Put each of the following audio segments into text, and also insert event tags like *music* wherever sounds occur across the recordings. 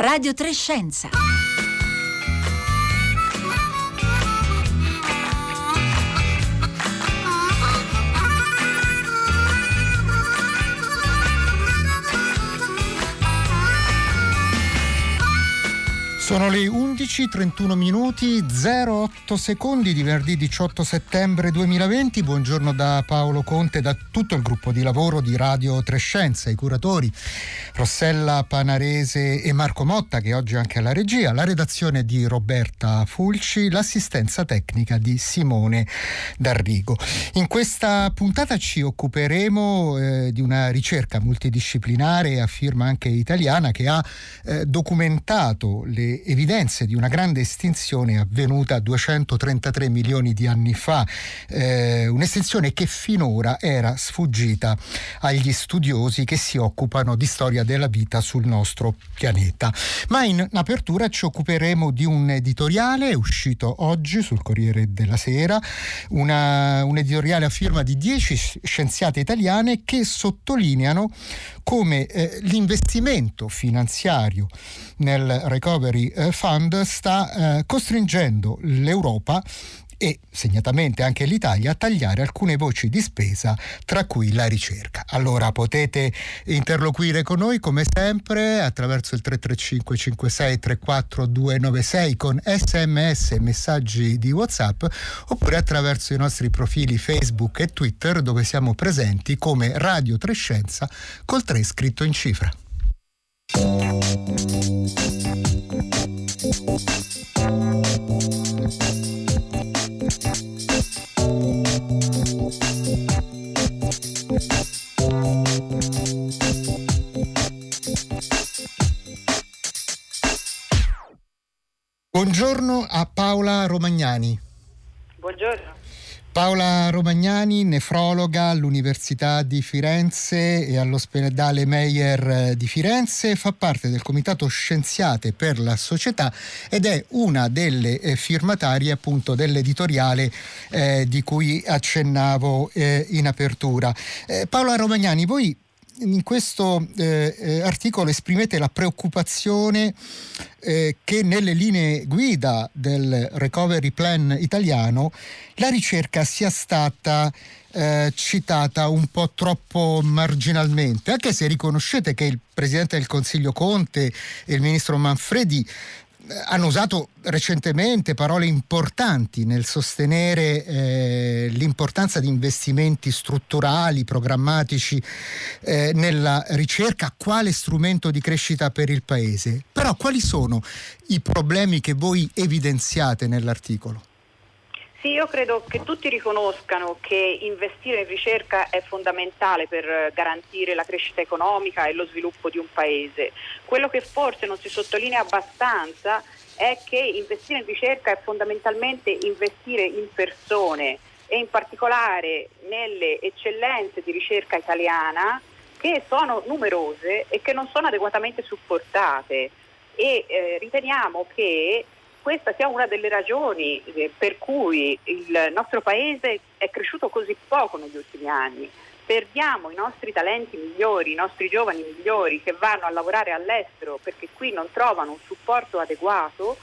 Radio Trescenza. Sono le 11.31 minuti 08 secondi di venerdì 18 settembre 2020. Buongiorno da Paolo Conte, da tutto il gruppo di lavoro di Radio Trescenza, i curatori Rossella Panarese e Marco Motta che oggi è anche alla regia, la redazione di Roberta Fulci, l'assistenza tecnica di Simone D'Arrigo. In questa puntata ci occuperemo eh, di una ricerca multidisciplinare a firma anche italiana che ha eh, documentato le evidenze di una grande estinzione avvenuta 233 milioni di anni fa, eh, un'estinzione che finora era sfuggita agli studiosi che si occupano di storia della vita sul nostro pianeta. Ma in apertura ci occuperemo di un editoriale uscito oggi sul Corriere della Sera, una, un editoriale a firma di 10 scienziate italiane che sottolineano come eh, l'investimento finanziario nel Recovery eh, Fund sta eh, costringendo l'Europa e segnatamente anche l'Italia a tagliare alcune voci di spesa, tra cui la ricerca. Allora potete interloquire con noi come sempre attraverso il 335 56 34 296 con sms e messaggi di WhatsApp oppure attraverso i nostri profili Facebook e Twitter dove siamo presenti come Radio Trescenza col 3 scritto in cifra. Nefrologa all'Università di Firenze e all'ospedale Meyer di Firenze, fa parte del Comitato Scienziate per la Società ed è una delle eh, firmatarie appunto dell'editoriale eh, di cui accennavo eh, in apertura. Eh, Paola Romagnani, voi in questo eh, eh, articolo esprimete la preoccupazione eh, che nelle linee guida del recovery plan italiano la ricerca sia stata eh, citata un po' troppo marginalmente, anche se riconoscete che il Presidente del Consiglio Conte e il Ministro Manfredi hanno usato recentemente parole importanti nel sostenere eh, l'importanza di investimenti strutturali, programmatici eh, nella ricerca, quale strumento di crescita per il Paese. Però quali sono i problemi che voi evidenziate nell'articolo? Sì, io credo che tutti riconoscano che investire in ricerca è fondamentale per garantire la crescita economica e lo sviluppo di un paese. Quello che forse non si sottolinea abbastanza è che investire in ricerca è fondamentalmente investire in persone e in particolare nelle eccellenze di ricerca italiana che sono numerose e che non sono adeguatamente supportate e eh, riteniamo che questa sia una delle ragioni eh, per cui il nostro Paese è cresciuto così poco negli ultimi anni. Perdiamo i nostri talenti migliori, i nostri giovani migliori che vanno a lavorare all'estero perché qui non trovano un supporto adeguato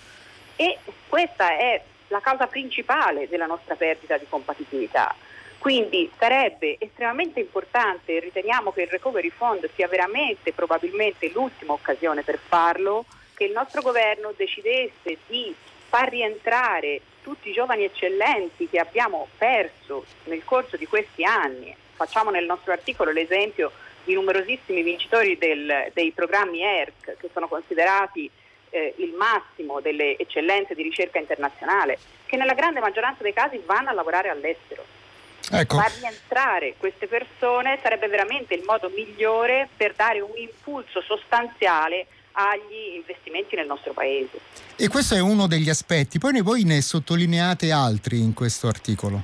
e questa è la causa principale della nostra perdita di compatibilità. Quindi sarebbe estremamente importante, riteniamo che il Recovery Fund sia veramente probabilmente l'ultima occasione per farlo, che il nostro governo decidesse di far rientrare tutti i giovani eccellenti che abbiamo perso nel corso di questi anni. Facciamo nel nostro articolo l'esempio di numerosissimi vincitori del, dei programmi ERC che sono considerati eh, il massimo delle eccellenze di ricerca internazionale, che nella grande maggioranza dei casi vanno a lavorare all'estero. Ecco. Far rientrare queste persone sarebbe veramente il modo migliore per dare un impulso sostanziale agli investimenti nel nostro paese. E questo è uno degli aspetti, poi voi ne sottolineate altri in questo articolo.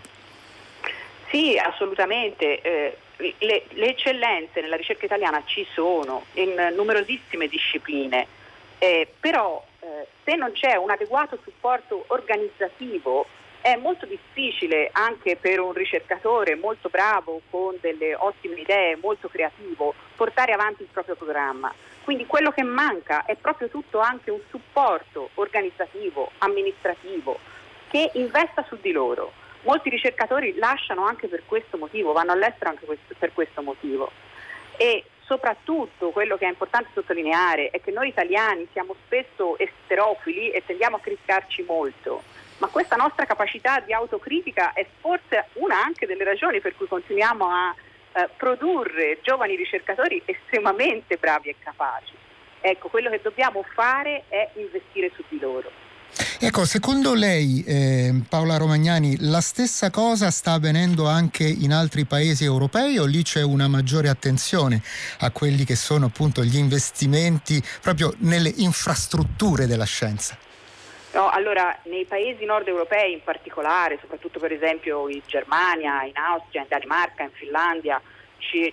Sì, assolutamente. Eh, le, le, eccellenze nella ricerca italiana ci sono in numerosissime discipline, eh, però eh, se non c'è un adeguato supporto organizzativo è molto difficile anche per un ricercatore molto bravo, con delle ottime idee, molto creativo, portare avanti il proprio programma Quindi quello che manca è proprio tutto anche un supporto organizzativo, amministrativo, che investa su di loro. Molti ricercatori lasciano anche per questo motivo, vanno all'estero anche per questo motivo. E soprattutto quello che è importante sottolineare è che noi italiani siamo spesso esterofili e tendiamo a criticarci molto, ma questa nostra capacità di autocritica è forse una anche delle ragioni per cui continuiamo a eh, produrre giovani ricercatori estremamente bravi e capaci. Ecco, quello che dobbiamo fare è investire su di loro. Ecco, secondo lei, eh, Paola Romagnani, la stessa cosa sta avvenendo anche in altri paesi europei o lì c'è una maggiore attenzione a quelli che sono appunto gli investimenti proprio nelle infrastrutture della scienza? No, allora nei paesi nord europei in particolare, soprattutto per esempio in Germania, in Austria, in Danimarca, in Finlandia,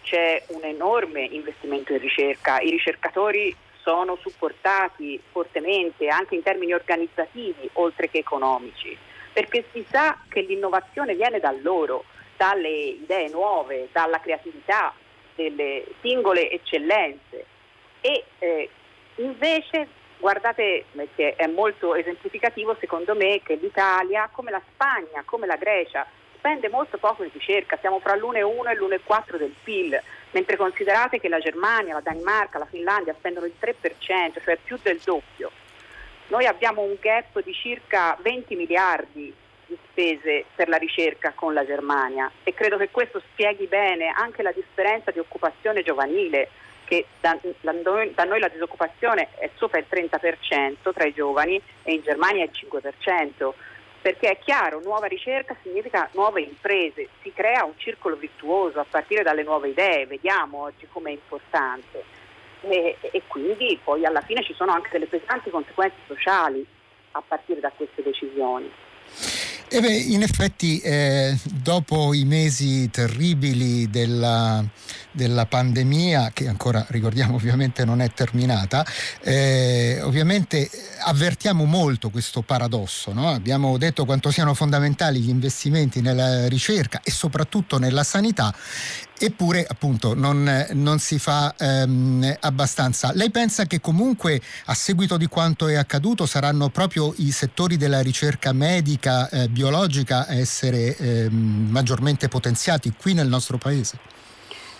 c'è un enorme investimento in ricerca. I ricercatori sono supportati fortemente anche in termini organizzativi oltre che economici, perché si sa che l'innovazione viene da loro, dalle idee nuove, dalla creatività delle singole eccellenze e eh, invece Guardate che è molto esemplificativo secondo me che l'Italia, come la Spagna, come la Grecia, spende molto poco in ricerca, siamo fra l'1,1 e l'1,4 del PIL, mentre considerate che la Germania, la Danimarca, la Finlandia spendono il 3%, cioè più del doppio. Noi abbiamo un gap di circa 20 miliardi di spese per la ricerca con la Germania e credo che questo spieghi bene anche la differenza di occupazione giovanile che da, da, noi, da, noi, la disoccupazione è sopra il 30% tra i giovani e in Germania è il 5%, perché è chiaro, nuova ricerca significa nuove imprese, si crea un circolo virtuoso a partire dalle nuove idee, vediamo oggi come è importante e, e quindi poi alla fine ci sono anche delle pesanti conseguenze sociali a partire da queste decisioni. E beh, in effetti, eh, dopo i mesi terribili della, della, pandemia, che ancora ricordiamo ovviamente non è terminata, eh, ovviamente avvertiamo molto questo paradosso. No? Abbiamo detto quanto siano fondamentali gli investimenti nella ricerca e soprattutto nella sanità eppure appunto non, non si fa ehm, abbastanza. Lei pensa che comunque a seguito di quanto è accaduto saranno proprio i settori della ricerca medica, eh, biologica a essere ehm, maggiormente potenziati qui nel nostro paese?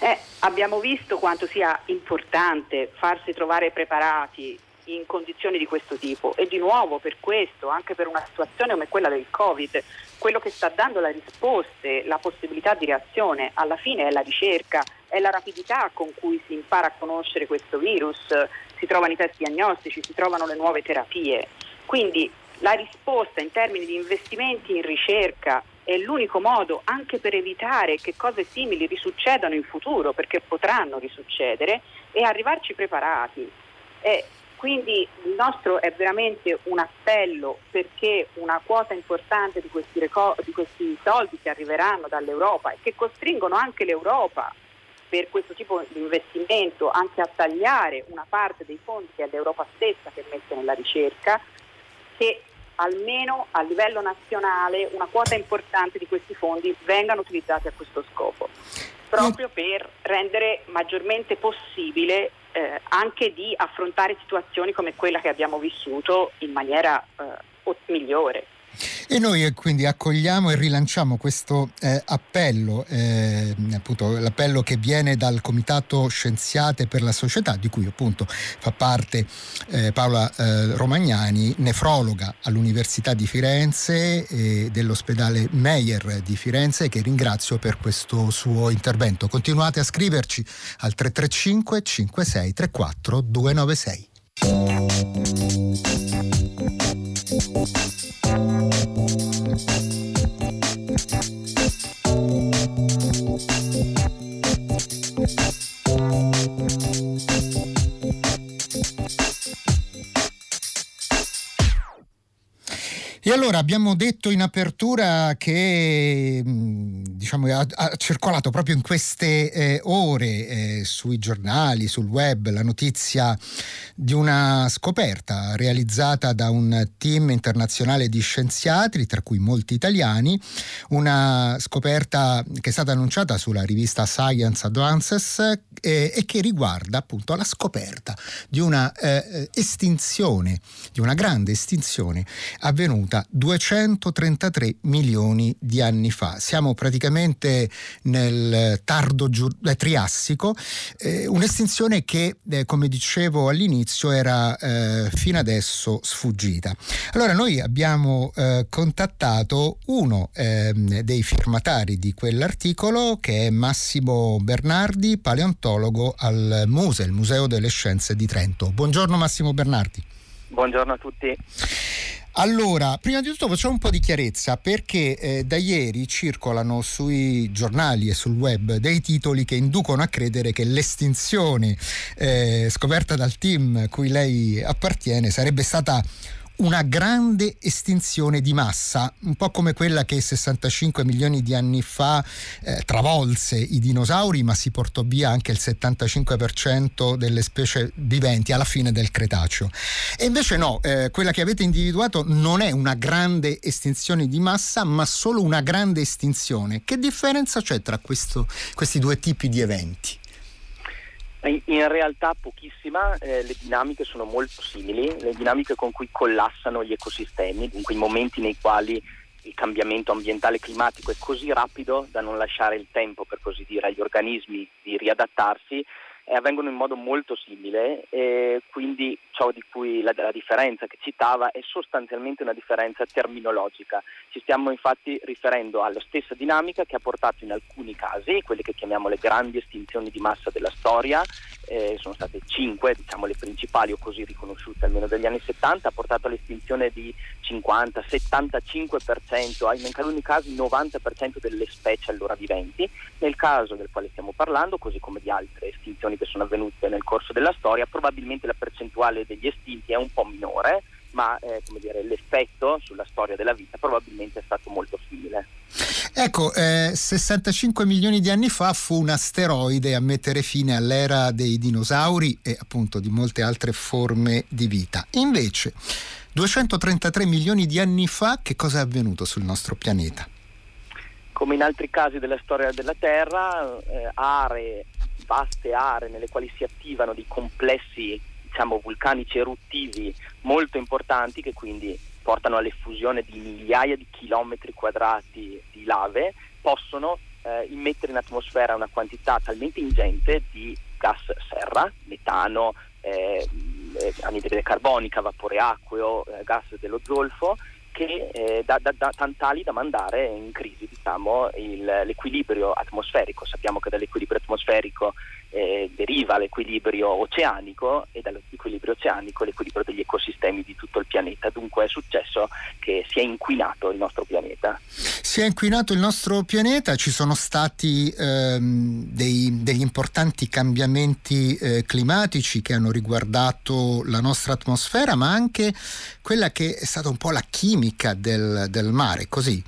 Eh, abbiamo visto quanto sia importante farsi trovare preparati in condizioni di questo tipo e di nuovo per questo, anche per una situazione come quella del Covid, quello che sta dando le risposte, la possibilità di reazione, alla fine è la ricerca, è la rapidità con cui si impara a conoscere questo virus, si trovano i test diagnostici, si trovano le nuove terapie. Quindi la risposta in termini di investimenti in ricerca è l'unico modo anche per evitare che cose simili risuccedano in futuro, perché potranno risuccedere, e arrivarci preparati. E quindi il nostro è veramente un appello perché una quota importante di questi, reco- di questi soldi che arriveranno dall'Europa e che costringono anche l'Europa per questo tipo di investimento anche a tagliare una parte dei fondi che è l'Europa stessa che mette nella ricerca, che almeno a livello nazionale una quota importante di questi fondi vengano utilizzati a questo scopo, proprio per rendere maggiormente possibile eh, anche di affrontare situazioni come quella che abbiamo vissuto in maniera eh, migliore. E noi eh, quindi accogliamo e rilanciamo questo eh, appello, eh, appunto l'appello che viene dal Comitato Scienziate per la Società, di cui appunto fa parte eh, Paola eh, Romagnani, nefrologa all'Università di Firenze e dell'ospedale Meyer di Firenze, che ringrazio per questo suo intervento. Continuate a scriverci al 335 56 34 296. E allora abbiamo detto in apertura che mm, diciamo, ha, ha circolato proprio in queste eh, ore eh, sui giornali, sul web, la notizia di una scoperta realizzata da un team internazionale di scienziati, tra cui molti italiani, una scoperta che è stata annunciata sulla rivista Science Advances eh, e che riguarda appunto la scoperta di una eh, estinzione, di una grande estinzione avvenuta 233 milioni di anni fa. Siamo praticamente nel tardo eh, Triassico, eh, un'estinzione che, eh, come dicevo all'inizio, era eh, fino adesso sfuggita. Allora noi abbiamo eh, contattato uno ehm, dei firmatari di quell'articolo che è Massimo Bernardi, paleontologo al MUSE, il Museo delle Scienze di Trento. Buongiorno Massimo Bernardi. Buongiorno a tutti. Allora, prima di tutto facciamo un po' di chiarezza perché eh, da ieri circolano sui giornali e sul web dei titoli che inducono a credere che l'estinzione eh, scoperta dal team cui lei appartiene sarebbe stata una grande estinzione di massa, un po' come quella che 65 milioni di anni fa eh, travolse i dinosauri, ma si portò via anche il 75% delle specie viventi alla fine del Cretaceo. E invece no, eh, quella che avete individuato non è una grande estinzione di massa, ma solo una grande estinzione. Che differenza c'è tra questo, questi due tipi di eventi? In realtà pochissima, eh, le dinamiche sono molto simili, le dinamiche con cui collassano gli ecosistemi, dunque i momenti nei quali il cambiamento ambientale climatico è così rapido da non lasciare il tempo, per così dire, agli organismi di riadattarsi avvengono in modo molto simile e quindi ciò di cui la, la, differenza che citava è sostanzialmente una differenza terminologica. Ci stiamo infatti riferendo alla stessa dinamica che ha portato in alcuni casi, quelle che chiamiamo le grandi estinzioni di massa della storia, eh, sono state cinque, diciamo le principali o così riconosciute almeno dagli anni 70, ha portato all'estinzione di 50, 75%, in alcuni casi 90% delle specie allora viventi. Nel caso del quale stiamo parlando, così come di altre estinzioni che sono avvenute nel corso della storia, probabilmente la percentuale degli estinti è un po' minore, ma eh, dire, l'effetto sulla storia della vita probabilmente è stato molto simile. Ecco, eh, 65 milioni di anni fa fu un asteroide a mettere fine all'era dei dinosauri e appunto di molte altre forme di vita. Invece, 233 milioni di anni fa, che cosa è avvenuto sul nostro pianeta? Come in altri casi della storia della Terra, eh, aree vaste aree nelle quali si attivano dei complessi diciamo, vulcanici eruttivi molto importanti che quindi portano all'effusione di migliaia di chilometri quadrati di lave, possono eh, immettere in atmosfera una quantità talmente ingente di gas serra, metano, eh, eh anidride carbonica, vapore acqueo, eh, gas dello zolfo, che eh, da, da, da, tali da mandare in crisi diciamo, il, l'equilibrio atmosferico. Sappiamo che dall'equilibrio atmosferico eh, deriva l'equilibrio oceanico e dall'equilibrio oceanico l'equilibrio degli ecosistemi di tutto il pianeta. Dunque è successo che si è inquinato il nostro pianeta. Si è inquinato il nostro pianeta, ci sono stati ehm, dei, degli importanti cambiamenti eh, climatici che hanno riguardato la nostra atmosfera, ma anche quella che è stata un po' la chimica del, del mare, così?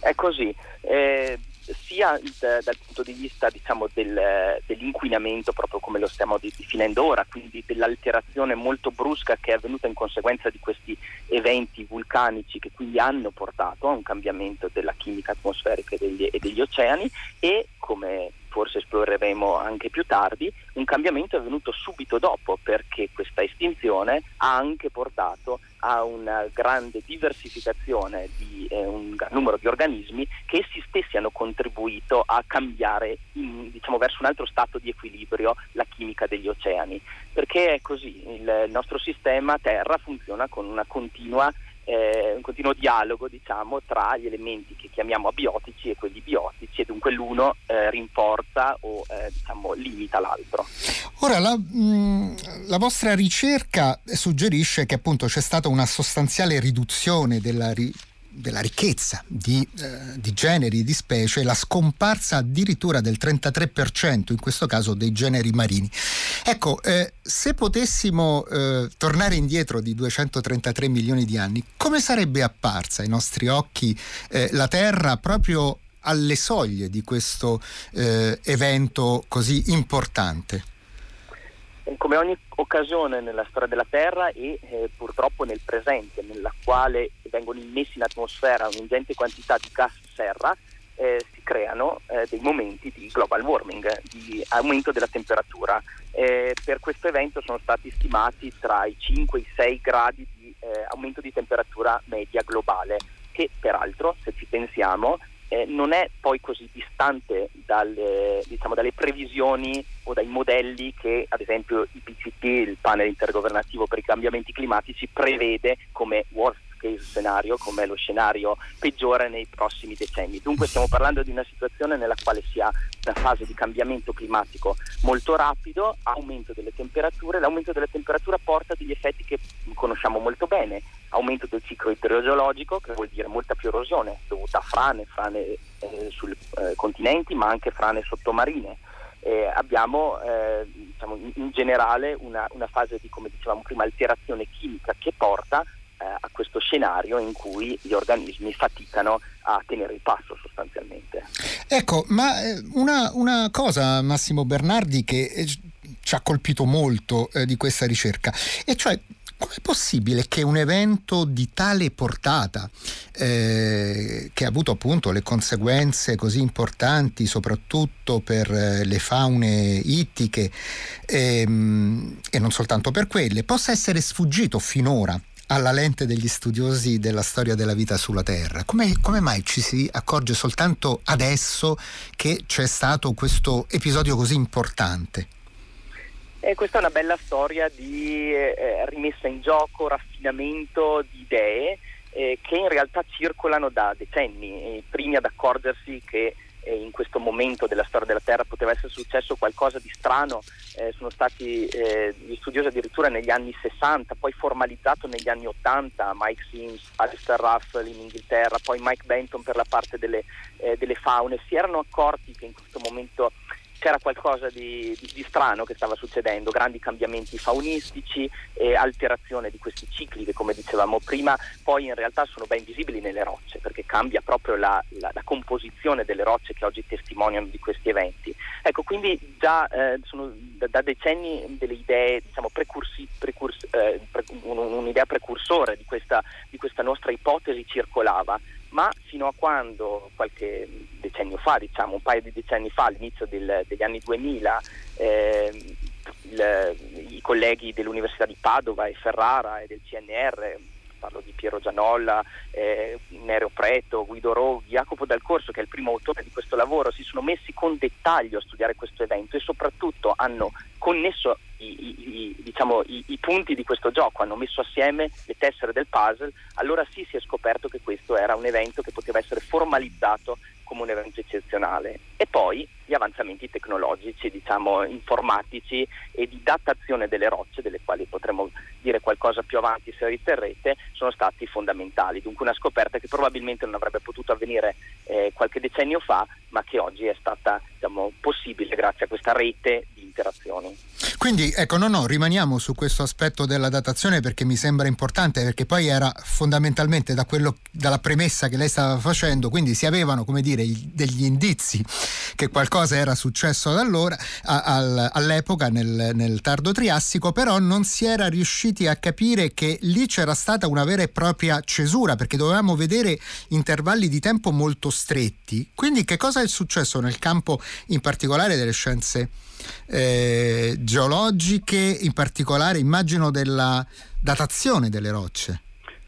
È così. Eh, sia da, dal punto di vista diciamo, del, dell'inquinamento, proprio come lo stiamo definendo ora, quindi dell'alterazione molto brusca che è avvenuta in conseguenza di questi eventi vulcanici che quindi hanno portato a un cambiamento della chimica atmosferica e degli, e degli oceani e come forse esploreremo anche più tardi, un cambiamento è avvenuto subito dopo perché questa estinzione ha anche portato a una grande diversificazione di eh, un numero di organismi che essi stessi hanno contribuito a cambiare in, diciamo, verso un altro stato di equilibrio la chimica degli oceani. Perché è così, il, nostro sistema Terra funziona con una continua eh, un continuo dialogo diciamo, tra gli elementi che chiamiamo abiotici e quelli biotici e dunque l'uno eh, rinforza o eh, diciamo, limita l'altro. Ora la, mh, mm, la, vostra ricerca suggerisce che appunto c'è stata una sostanziale riduzione della, ri, della ricchezza di, eh, di, generi, di specie, la scomparsa addirittura del 33% in questo caso dei generi marini. Ecco, eh, se potessimo eh, tornare indietro di 233 milioni di anni, come sarebbe apparsa ai nostri occhi eh, la Terra proprio alle soglie di questo eh, evento così importante? Come ogni occasione nella storia della Terra e eh, purtroppo nel presente, nella quale vengono immessi in atmosfera un'ingente quantità di gas serra, eh, si creano eh, dei momenti di global warming, di aumento della temperatura. Eh, per questo evento sono stati stimati tra i 5 e i 6 gradi di eh, aumento di temperatura media globale, che peraltro, se ci pensiamo, eh, non è poi così distante dalle, diciamo, dalle, previsioni o dai modelli che ad esempio IPCC, il panel intergovernativo per i cambiamenti climatici, prevede come worst case scenario, come lo scenario peggiore nei prossimi decenni. Dunque stiamo parlando di una situazione nella quale si ha una fase di cambiamento climatico molto rapido, aumento delle temperature, l'aumento delle temperature porta degli effetti che conosciamo molto bene, aumento del ciclo idrogeologico che vuol dire molta più erosione dovuta a frane, frane eh, sui eh, continenti ma anche frane sottomarine. Eh, abbiamo diciamo, in, in, generale una, una, fase di, come dicevamo prima, alterazione chimica che porta eh, a questo scenario in cui gli organismi faticano a tenere il passo sostanzialmente. Ecco, ma eh, una, una cosa Massimo Bernardi che eh, ci ha colpito molto eh, di questa ricerca, e cioè Com'è possibile che un evento di tale portata, eh, che ha avuto appunto le conseguenze così importanti, soprattutto per eh, le faune ittiche ehm, e non soltanto per quelle, possa essere sfuggito finora alla lente degli studiosi della storia della vita sulla Terra. Come, come mai ci si accorge soltanto adesso che c'è stato questo episodio così importante? Eh, questa è una bella storia di eh, rimessa in gioco, raffinamento di idee eh, che in realtà circolano da decenni, i primi ad accorgersi che eh, in questo momento della storia della Terra poteva essere successo qualcosa di strano, eh, sono stati eh, gli studiosi addirittura negli anni 60, poi formalizzato negli anni 80, Mike Sims, Alistair Russell in Inghilterra, poi Mike Benton per la parte delle, eh, delle faune, si erano accorti che in questo momento c'era qualcosa di, di, di, strano che stava succedendo, grandi cambiamenti faunistici e alterazione di questi cicli che come dicevamo prima poi in realtà sono ben visibili nelle rocce perché cambia proprio la, la, la composizione delle rocce che oggi testimoniano di questi eventi. Ecco, quindi già eh, sono da, da, decenni delle idee, diciamo, precursi, precurs, eh, pre, un, un'idea precursore di questa, di questa nostra ipotesi circolava. Ma fino a quando qualche decennio fa, diciamo un paio di decenni fa, all'inizio del, degli anni 2000, eh, il, i colleghi dell'Università di Padova e Ferrara e del CNR, parlo di Piero Gianolla, eh, Nereo Preto, Guido Roghi, Jacopo Dal Corso, che è il primo autore di questo lavoro, si sono messi con dettaglio a studiare questo evento e soprattutto hanno connesso i, i, diciamo, i, i, punti di questo gioco, hanno messo assieme le tessere del puzzle, allora sì si è scoperto che questo era un evento che poteva essere formalizzato come un evento eccezionale. E poi gli avanzamenti tecnologici, diciamo, informatici e di datazione delle rocce, delle quali potremmo dire qualcosa più avanti se riterrete, sono stati fondamentali. Dunque una scoperta che probabilmente non avrebbe potuto avvenire eh, qualche decennio fa, ma che oggi è stata diciamo, possibile grazie a questa rete di interazioni. Quindi ecco, no, no, rimaniamo su questo aspetto della datazione perché mi sembra importante, perché poi era fondamentalmente da quello, dalla premessa che lei stava facendo, quindi si avevano, come dire, degli indizi che qualcosa era successo ad allora, a, a, all'epoca nel, nel tardo triassico, però non si era riusciti a capire che lì c'era stata una vera e propria cesura, perché dovevamo vedere intervalli di tempo molto stretti. Quindi che cosa è successo nel campo in particolare delle scienze eh, geologiche, in particolare immagino della datazione delle rocce.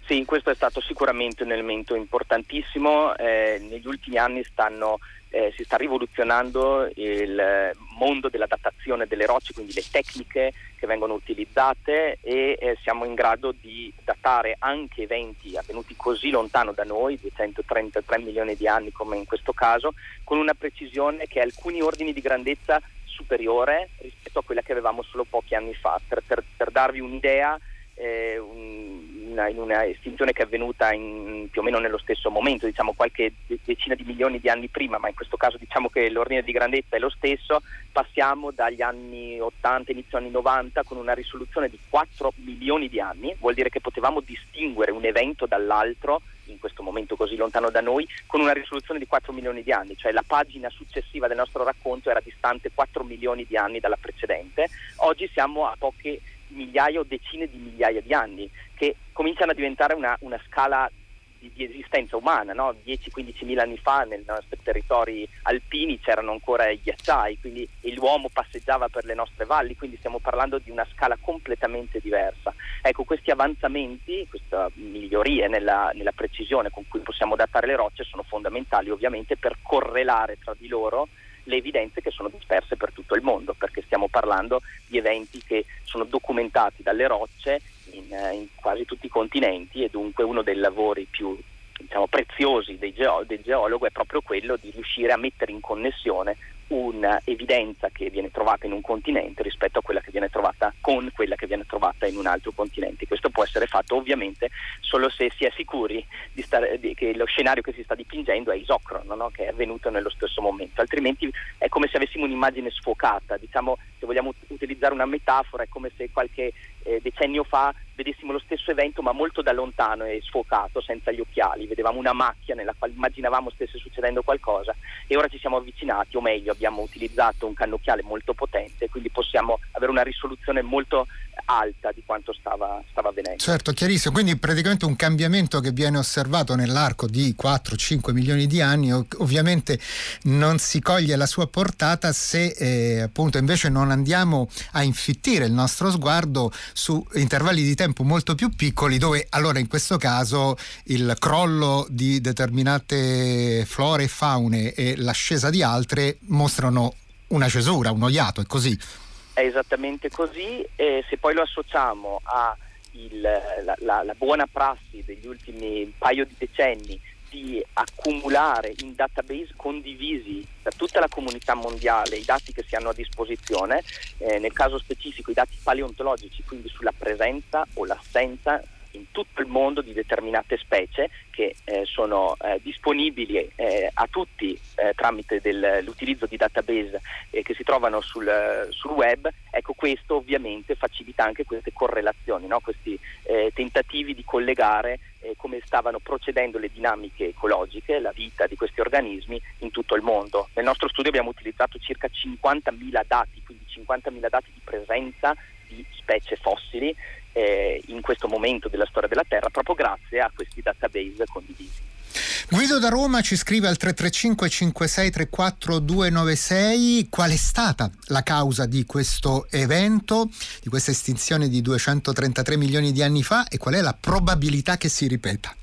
Sì, questo è stato sicuramente un elemento importantissimo. Eh, negli ultimi anni stanno, eh, si sta rivoluzionando il mondo della datazione delle rocce, quindi le tecniche che vengono utilizzate e eh, siamo in grado di datare anche eventi avvenuti così lontano da noi, 233 milioni di anni come in questo caso, con una precisione che alcuni ordini di grandezza superiore rispetto a quella che avevamo solo pochi anni fa. Per, per, per darvi un'idea, eh, un, una, in una estinzione che è avvenuta in, più o meno nello stesso momento, diciamo qualche decina di milioni di anni prima, ma in questo caso diciamo che l'ordine di grandezza è lo stesso, passiamo dagli anni 80, inizio anni 90 con una risoluzione di 4 milioni di anni, vuol dire che potevamo distinguere un evento dall'altro in questo momento così lontano da noi, con una risoluzione di 4 milioni di anni, cioè la pagina successiva del nostro racconto era distante 4 milioni di anni dalla precedente. Oggi siamo a poche migliaia o decine di migliaia di anni, che cominciano a diventare una, una scala di, di, esistenza umana. No? 10-15 mila anni fa nei nostri territori alpini c'erano ancora i ghiacciai, quindi l'uomo passeggiava per le nostre valli, quindi stiamo parlando di una scala completamente diversa. Ecco, questi avanzamenti, queste migliorie nella, nella precisione con cui possiamo datare le rocce sono fondamentali ovviamente per correlare tra di loro le evidenze che sono disperse per tutto il mondo, perché stiamo parlando di eventi che sono documentati dalle rocce in, eh, in quasi tutti i continenti e dunque uno dei lavori più diciamo, preziosi geo- del geologo è proprio quello di riuscire a mettere in connessione un'evidenza che viene trovata in un continente rispetto a quella che viene trovata con quella che viene trovata in un altro continente. Questo può essere fatto ovviamente solo se si è sicuri di stare, di, che lo scenario che si sta dipingendo è isocrono, no? che è avvenuto nello stesso momento, altrimenti è come se avessimo un'immagine sfocata, diciamo se vogliamo utilizzare una metafora è come se qualche eh, decennio fa vedessimo lo stesso evento ma molto da lontano e sfocato, senza gli occhiali, vedevamo una macchia nella quale immaginavamo stesse succedendo qualcosa e ora ci siamo avvicinati, o meglio abbiamo utilizzato un cannocchiale molto potente, quindi possiamo avere una risoluzione molto alta di quanto stava, stava avvenendo. Certo, chiarissimo, quindi praticamente un cambiamento che viene osservato nell'arco di 4-5 milioni di anni, ovviamente non si coglie la sua portata se eh, appunto invece non andiamo a infittire il nostro sguardo su intervalli di tempo molto più piccoli dove allora in questo caso il crollo di determinate flore e faune e l'ascesa di altre mostrano una cesura, un oiato, è così. È esattamente così e se poi lo associamo alla buona prassi degli ultimi paio di decenni di accumulare in database condivisi da tutta la comunità mondiale i dati che si hanno a disposizione, eh, nel caso specifico i dati paleontologici, quindi sulla presenza o l'assenza in tutto il mondo di determinate specie che eh, sono eh, disponibili eh, a tutti eh, tramite del, l'utilizzo di database eh, che si trovano sul, sul, web, ecco questo ovviamente facilita anche queste correlazioni, no? questi eh, tentativi di collegare come stavano procedendo le dinamiche ecologiche, la vita di questi organismi in tutto il mondo. Nel nostro studio abbiamo utilizzato circa 50.000 dati, quindi 50.000 dati di presenza di specie fossili eh, in questo momento della storia della Terra proprio grazie a questi database condivisi. Guido da Roma ci scrive al 335 5634 296 qual è stata la causa di questo evento, di questa estinzione di 233 milioni di anni fa e qual è la probabilità che si ripeta?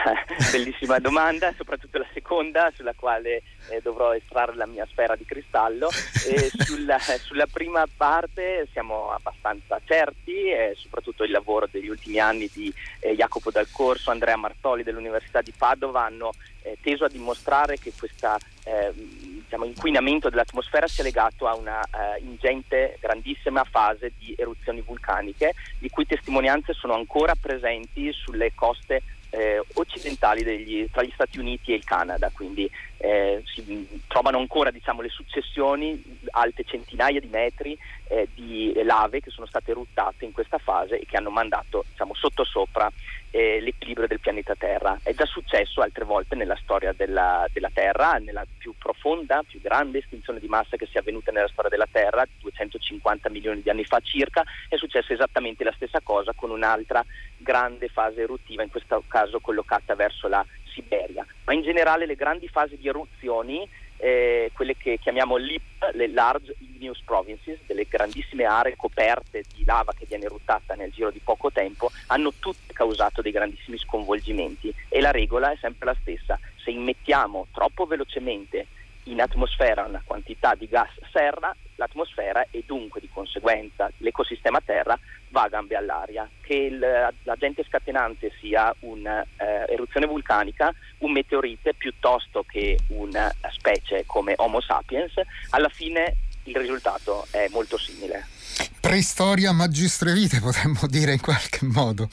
*laughs* Bellissima domanda, soprattutto la seconda sulla quale eh, dovrò estrarre la mia sfera di cristallo. E sulla, *laughs* sulla prima parte siamo abbastanza certi, eh, soprattutto il lavoro degli ultimi anni di eh, Jacopo Dal Corso, Andrea Martoli dell'Università di Padova hanno eh, teso a dimostrare che questo ehm, diciamo, inquinamento dell'atmosfera sia legato a una uh, ingente, grandissima fase di eruzioni vulcaniche, di cui testimonianze sono ancora presenti sulle coste eh, occidentali degli, tra gli Stati Uniti e il Canada, quindi eh, si trovano ancora diciamo, le successioni alte centinaia di metri eh, di lave che sono state eruttate in questa fase e che hanno mandato diciamo, sottosopra eh, l'equilibrio del pianeta Terra. È già successo altre volte nella storia della, della, Terra, nella più profonda, più grande estinzione di massa che sia avvenuta nella storia della Terra, 250 milioni di anni fa circa, è successa esattamente la stessa cosa con un'altra grande fase eruttiva, in questo caso collocata verso la Siberia. Ma in generale le grandi fasi di eruzioni eh, quelle che chiamiamo LIP, le Large Igneous Provinces, delle grandissime aree coperte di lava che viene eruttata nel giro di poco tempo, hanno tutte causato dei grandissimi sconvolgimenti e la regola è sempre la stessa. Se immettiamo troppo velocemente in atmosfera una quantità di gas serra, l'atmosfera e dunque di conseguenza l'ecosistema Terra va a gambe all'aria. Che il, l'agente scatenante sia un'eruzione uh, vulcanica, un meteorite piuttosto che una specie come Homo sapiens, alla fine il risultato è molto simile. Preistoria magistre vite, potremmo dire in qualche modo.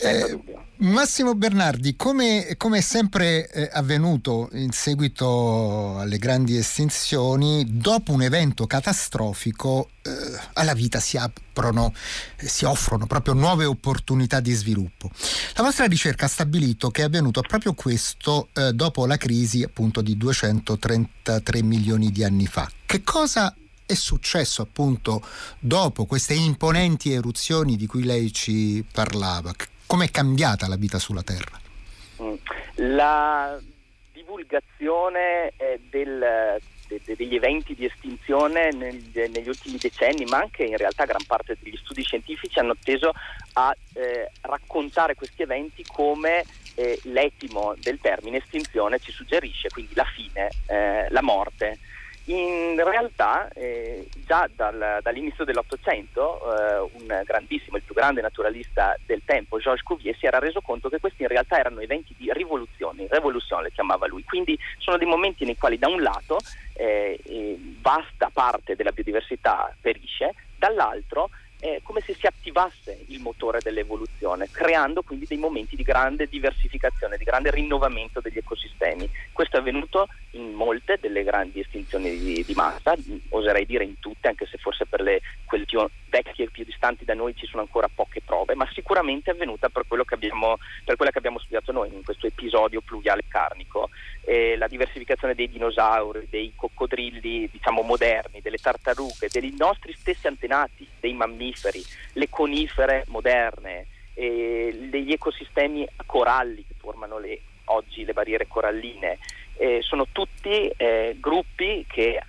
Eh, Massimo Bernardi, come, come è sempre eh, avvenuto in seguito alle grandi estinzioni, dopo un evento catastrofico eh, alla vita si aprono, si offrono proprio nuove opportunità di sviluppo. La vostra ricerca ha stabilito che è avvenuto proprio questo eh, dopo la crisi appunto di 233 milioni di anni fa. Che cosa è successo appunto dopo queste imponenti eruzioni di cui lei ci parlava? Com'è cambiata la vita sulla Terra? Mm. La divulgazione eh, del, de, de, degli eventi di estinzione negli, negli, ultimi decenni, ma anche in realtà gran parte degli studi scientifici hanno teso a eh, raccontare questi eventi come eh, l'etimo del termine estinzione ci suggerisce, quindi la fine, eh, la morte. In realtà eh, già dal, dall'inizio dell'Ottocento eh, un grandissimo, il più grande naturalista del tempo, Georges Cuvier, si era reso conto che questi in realtà erano eventi di rivoluzione, rivoluzione le chiamava lui, quindi sono dei momenti nei quali da un lato eh, vasta parte della biodiversità perisce, dall'altro è come se si attivasse il motore dell'evoluzione, creando quindi dei momenti di grande diversificazione, di grande rinnovamento degli ecosistemi. Questo è avvenuto in molte delle grandi estinzioni di, di massa, oserei dire in tutte, anche se forse per le, più vecchie e più distanti da noi ci sono ancora poche prove, ma sicuramente è avvenuta per, abbiamo, per quella che abbiamo studiato noi in questo episodio pluviale carnico. Eh, la diversificazione dei dinosauri, dei coccodrilli diciamo moderni, delle tartarughe, dei nostri stessi antenati, dei mammiferi, le conifere moderne, eh, degli ecosistemi coralli che formano le, oggi le barriere coralline, eh, sono tutti eh, gruppi che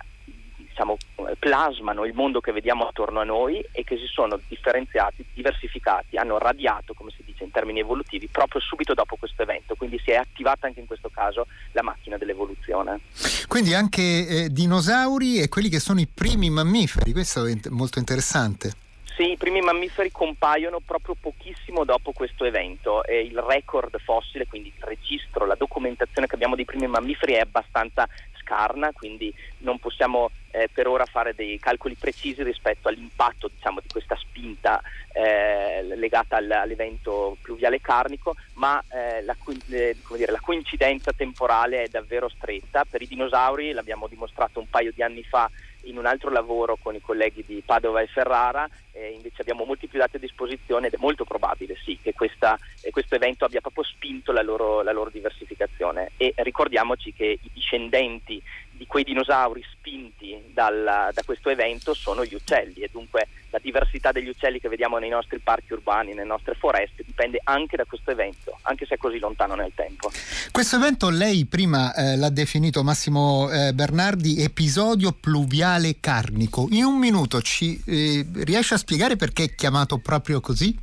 diciamo, plasmano il mondo che vediamo attorno a noi e che si sono differenziati, diversificati, hanno radiato, come si dice in termini evolutivi, proprio subito dopo questo evento. Quindi si è attivata anche in questo caso la macchina dell'evoluzione. Quindi anche eh, dinosauri e quelli che sono i primi mammiferi, questo è molto interessante. Sì, i primi mammiferi compaiono proprio pochissimo dopo questo evento e il record fossile, quindi il registro, la documentazione che abbiamo dei primi mammiferi è abbastanza scarna, quindi non possiamo eh, per ora fare dei calcoli precisi rispetto all'impatto diciamo, di questa spinta eh, legata al, all'evento pluviale carnico, ma eh, la, eh, dire, la, coincidenza temporale è davvero stretta. Per i dinosauri l'abbiamo dimostrato un paio di anni fa in un altro lavoro con i colleghi di Padova e Ferrara, eh, invece abbiamo molti più dati a disposizione ed è molto probabile sì, che questa, eh, questo evento abbia proprio spinto la loro, la loro diversificazione. E ricordiamoci che i discendenti di quei dinosauri spinti dal, da questo evento sono gli uccelli e dunque la diversità degli uccelli che vediamo nei nostri parchi urbani, nelle nostre foreste, dipende anche da questo evento, anche se è così lontano nel tempo. Questo evento lei prima eh, l'ha definito Massimo eh, Bernardi episodio pluviale carnico. In un minuto ci eh, riesce a spiegare perché è chiamato proprio così?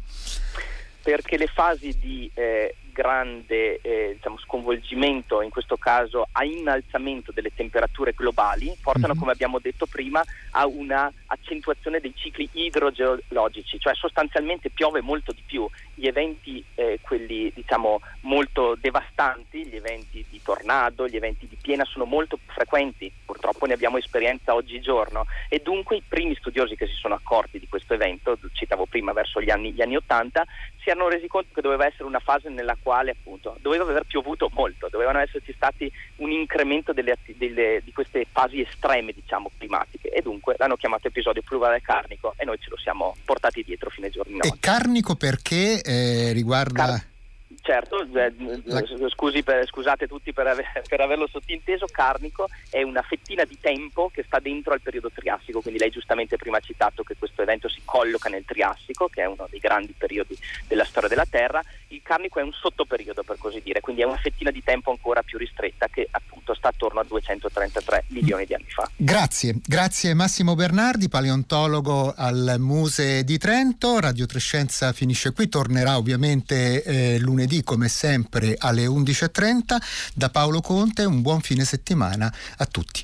Perché le fasi di eh, grande eh, diciamo, sconvolgimento, in questo caso a innalzamento delle temperature globali, portano, mm-hmm. come abbiamo detto prima, a una accentuazione dei cicli idrogeologici, cioè sostanzialmente piove molto di più. Gli eventi, eh, quelli diciamo molto devastanti, gli eventi di tornado, gli eventi di piena sono molto frequenti, purtroppo ne abbiamo esperienza oggigiorno e dunque i primi studiosi che si sono accorti di questo evento, citavo prima verso gli anni, gli anni 80, si erano resi conto che doveva essere una fase nella quale appunto doveva aver piovuto molto, dovevano esserci stati un incremento delle, delle, di queste fasi estreme diciamo climatiche e dunque l'hanno chiamato episodio plurale carnico e noi ce lo siamo portati dietro fino ai giorni nostri. E carnico perché eh, riguarda... Car- Certo, eh, scusi per, scusate tutti per, aver, *laughs* per, averlo sottinteso, Carnico è una fettina di tempo che sta dentro al periodo triassico, quindi lei giustamente prima ha citato che questo evento si colloca nel triassico, che è uno dei grandi periodi della storia della Terra, il Carnico è un sottoperiodo per così dire, quindi è una fettina di tempo ancora più ristretta che appunto sta attorno a 233 milioni di anni fa. Grazie, grazie Massimo Bernardi, paleontologo al Muse di Trento, Radio Trescenza finisce qui, tornerà ovviamente eh, lunedì come sempre alle 11.30. Da Paolo Conte un buon fine settimana a tutti.